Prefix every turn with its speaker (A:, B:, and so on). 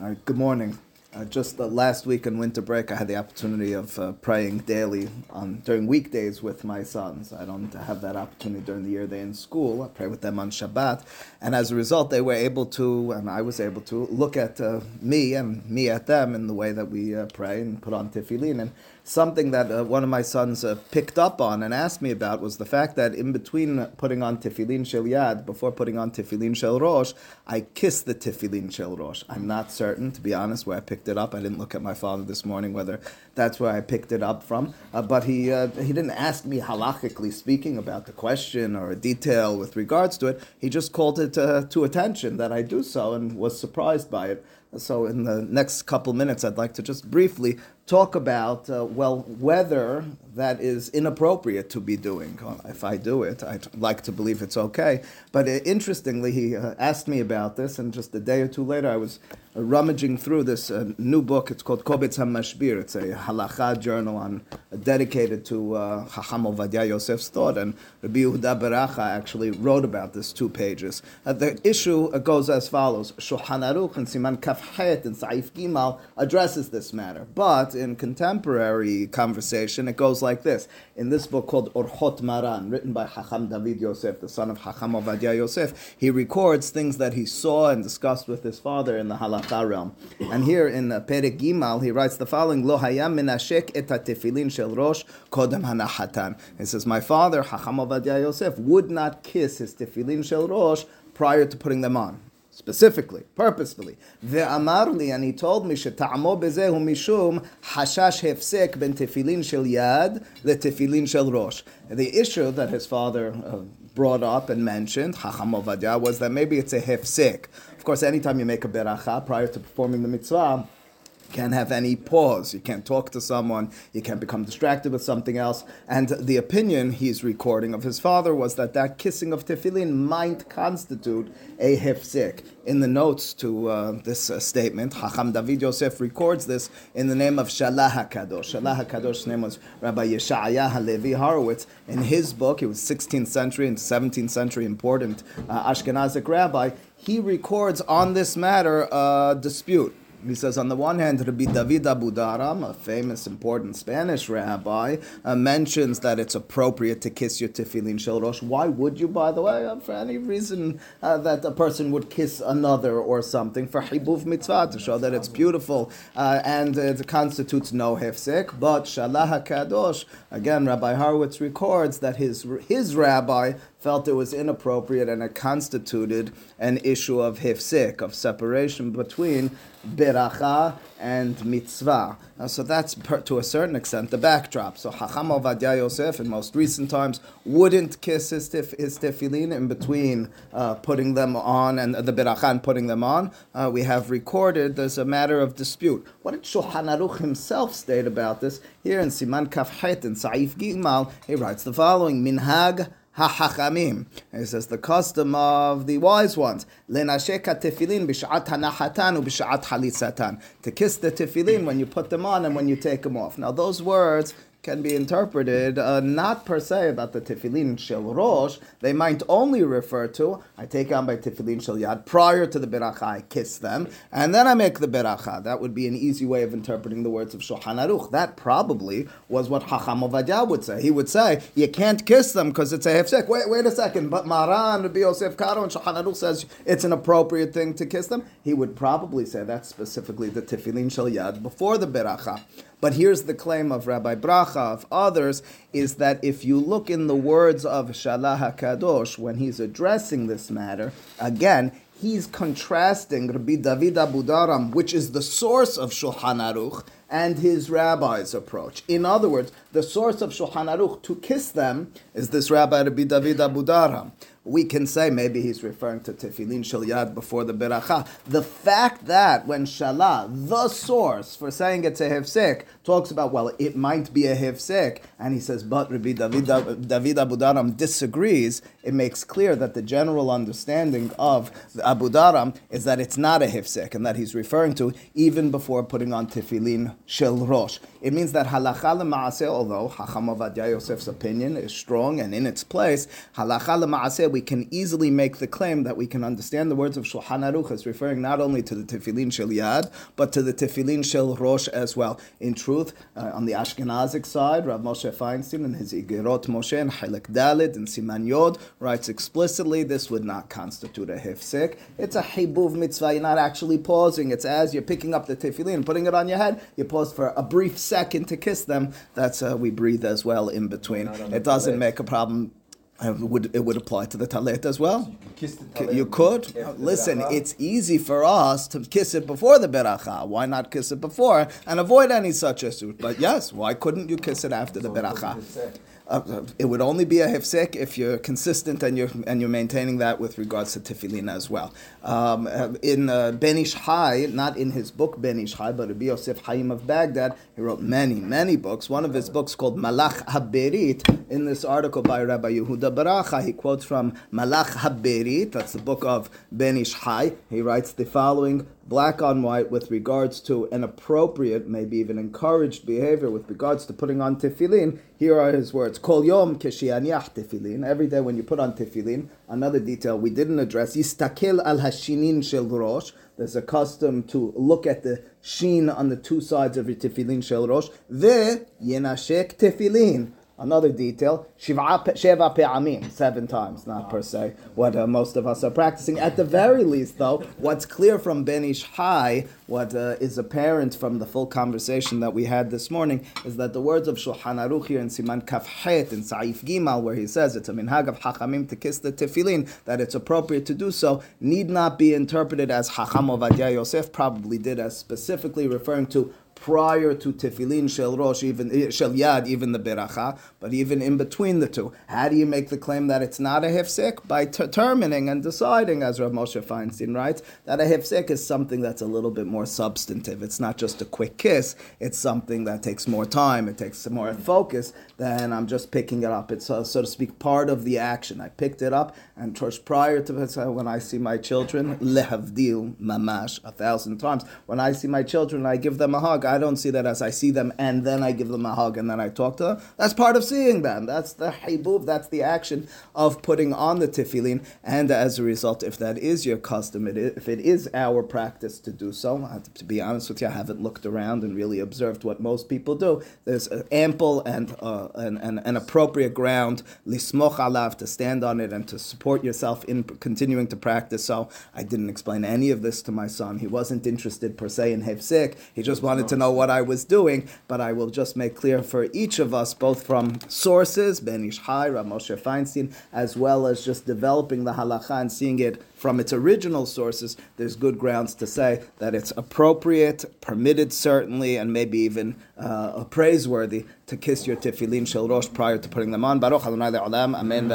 A: All right, good morning. Uh, just last week in winter break, I had the opportunity of uh, praying daily on, during weekdays with my sons. I don't have that opportunity during the year they're in school. I pray with them on Shabbat. And as a result, they were able to, and I was able to, look at uh, me and me at them in the way that we uh, pray and put on tefillin. And something that uh, one of my sons uh, picked up on and asked me about was the fact that in between putting on tefillin shel yad, before putting on tefillin shel rosh, I kissed the tefillin shel rosh. I'm not certain, to be honest, where I picked it up. I didn't look at my father this morning whether that's where I picked it up from. Uh, but he uh, he didn't ask me halachically speaking about the question or a detail with regards to it. He just called it uh, to attention that I do so and was surprised by it. So, in the next couple minutes, I'd like to just briefly talk about, uh, well, whether that is inappropriate to be doing. If I do it, I'd like to believe it's okay. But uh, interestingly, he uh, asked me about this, and just a day or two later, I was uh, rummaging through this uh, new book. It's called Kobetz HaMashbir. It's a halacha journal on, uh, dedicated to uh, Chacham Ovadia Yosef's thought, and Rabbi Yehuda Beracha actually wrote about this two pages. the issue goes as follows. Shulchan Aruch and Siman Kafhet and Saif Gimal addresses this matter, but in contemporary conversation, it goes like this. In this book called Orchot Maran, written by Hacham David Yosef, the son of Hacham Ovadia Yosef, he records things that he saw and discussed with his father in the halakha realm. And here in uh, Perek Gimal, he writes the following, Lo hayam menashek et tefillin shel rosh kodem hanahatan. He says, my father, Hacham Ovadia Yosef, would not kiss his tefillin shel rosh prior to putting them on specifically, purposefully. Ve'amarli, and he told me, she'ta'amo bezehu mishum hashash hefsek ben tefillin shel yad le'tefillin shel rosh. The issue that his father uh, brought up and mentioned, Chacham Ovadia, was that maybe it's a hefsek. Of course, anytime you make a beracha prior to performing the mitzvah, can't have any pause. You can't talk to someone. You can't become distracted with something else. And the opinion he's recording of his father was that that kissing of tefillin might constitute a hefsek. In the notes to uh, this uh, statement, Hacham David Yosef records this in the name of Shalah HaKadosh. Shalah HaKadosh's name was Rabbi Yeshaya Halevi Horowitz. In his book, he was 16th century and 17th century important uh, Ashkenazic rabbi. He records on this matter a dispute he says, on the one hand, Rabbi David Abudaram, a famous, important Spanish rabbi, uh, mentions that it's appropriate to kiss your tefillin shel rosh. Why would you, by the way? Uh, for any reason uh, that a person would kiss another or something, for hibuv mitzvah, to show that it's beautiful, uh, and it constitutes no hefsek. But Shalah Kadosh, again, Rabbi Horowitz records that his, his rabbi felt it was inappropriate and it constituted an issue of hifsik, of separation between beracha and mitzvah. Uh, so that's per, to a certain extent the backdrop. So Hacham Ovadia Yosef in most recent times wouldn't kiss his, his tefillin in between uh, putting them on and uh, the beracha and putting them on. Uh, we have recorded there's a matter of dispute. What did Shulchan Aruch himself state about this? Here in Siman Kafhet and Saif Gimal, he writes the following: Minhag hachachamim. He says the custom of the wise ones. Lenashek tefillin b'shat hanachatan u'b'shat halitzatan. To kiss the tefillin when you put them on and when you take them off. Now those words can be interpreted uh, not per se about the tefillin shel rosh. They might only refer to I take on by tefillin shel yad prior to the beracha. I kiss them and then I make the beracha. That would be an easy way of interpreting the words of Shulchan Aruch. That probably was what Chacham Ovadia would say. He would say you can't kiss them because it's a hefsek. Wait, wait a second. But Maran, Rabbi Yosef Karo, and Shulchan Aruch says it's an appropriate thing to kiss them. He would probably say that's specifically the tefillin shel yad before the beracha. But here's the claim of Rabbi Bracha, of others, is that if you look in the words of Shalah HaKadosh, when he's addressing this matter, again, he's contrasting Rabbi David Abudaram, which is the source of Shulchan Aruch, and his rabbi's approach. In other words, the source of Shulchan Aruch to kiss them is this Rabbi Rabbi David Abudaram we can say maybe he's referring to tefillin shel yad before the beracha. The fact that when shalah, the source for saying it's a hefsek, talks about well, it might be a hefsek, and he says, but Rabbi David, David Abudaram disagrees. It makes clear that the general understanding of Abudaram is that it's not a hefsek, and that he's referring to even before putting on tefillin shel rosh. It means that halacha l'maaseh, although Hacham Ovadia Yosef's opinion is strong and in its place, halacha l'maaseh, we can easily make the claim that we can understand the words of Shulchan Aruch as referring not only to the tefillin shel yad, but to the tefillin shel rosh as well. In truth, uh, on the Ashkenazic side, Rav Moshe Feinstein in his Igirot Moshe and Halek Dalid and Siman Yod writes explicitly this would not constitute a hifsik. It's a hibuv mitzvah. You're not actually pausing. It's as you're picking up the tefillin putting it on your head. You pause for a brief second to kiss them. That's uh, we breathe as well in between. It doesn't make a problem it would, it would apply to the talit as well. You, you could. Listen, it's easy for us to kiss it before the beracha. Why not kiss it before and avoid any such issue? But yes, why couldn't you kiss it after the beracha? Uh, it would only be a hefsek if you're consistent and you're and you're maintaining that with regards to tefillin as well. Um, uh, in uh, Ben Ish Hai, not in his book Ben Ish Hai, but Rabbi Yosef Haim of Baghdad, he wrote many, many books. One of his books called Malach Haberit. In this article by Rabbi Yehuda Baracha, he quotes from Malach Haberit. That's the book of Ben Ish Hai. He writes the following black on white with regards to an appropriate, maybe even encouraged behavior with regards to putting on tefillin. Here are his words: Kol yom keshianiach tefillin. Every day when you put on tefillin. Another detail we didn't address: Yistakel al hashinin shel rosh. There's a custom to look at the sheen on the two sides of your tefillin shel rosh. Ve yenashek tefillin. Another detail, sheva pe'amim, seven times, not per se what uh, most of us are practicing. At the very least, though, what's clear from Ben Ish Hai, what uh, is apparent from the full conversation that we had this morning, is that the words of Shulchan Aruch here in Siman Kafhet in Saif Gimal, where he says it's a minhag of Hachamim to kiss the tefillin, that it's appropriate to do so, need not be interpreted as Hacham Ovadia Yosef probably did, as specifically referring to prior to tefillin shel rosh, even eh, shel yad, even the beracha, but even in between the two. How do you make the claim that it's not a hefsek? By determining and deciding, as Rav Moshe Feinstein writes, that a hefsek is something that's a little bit more substantive. It's not just a quick kiss. It's something that takes more time. It takes more focus than I'm just picking it up. It's uh, so to speak part of the action. I picked it up, and just prior to this, when I see my children, lehavdil mamash a thousand times. When I see my children, I give them a hug. I don't see that as I see them and then I give them a hug and then I talk to them. That's part of seeing them. That's the hibub, that's the action of putting on the tefillin. And as a result, if that is your custom, it is, if it is our practice to do so, to be honest with you, I haven't looked around and really observed what most people do. There's ample and, uh, and, and, and appropriate ground, lismoch alav, to stand on it and to support yourself in continuing to practice. So I didn't explain any of this to my son. He wasn't interested per se in hefsek. He just wanted to know what I was doing, but I will just make clear for each of us, both from sources, Ben Ish Hai, Rav Moshe Feinstein, as well as just developing the halacha and seeing it from its original sources, there's good grounds to say that it's appropriate, permitted certainly, and maybe even uh, praiseworthy to kiss your tefillin shel rosh prior to putting them on. Baruch Adonai Le'olam, Amen.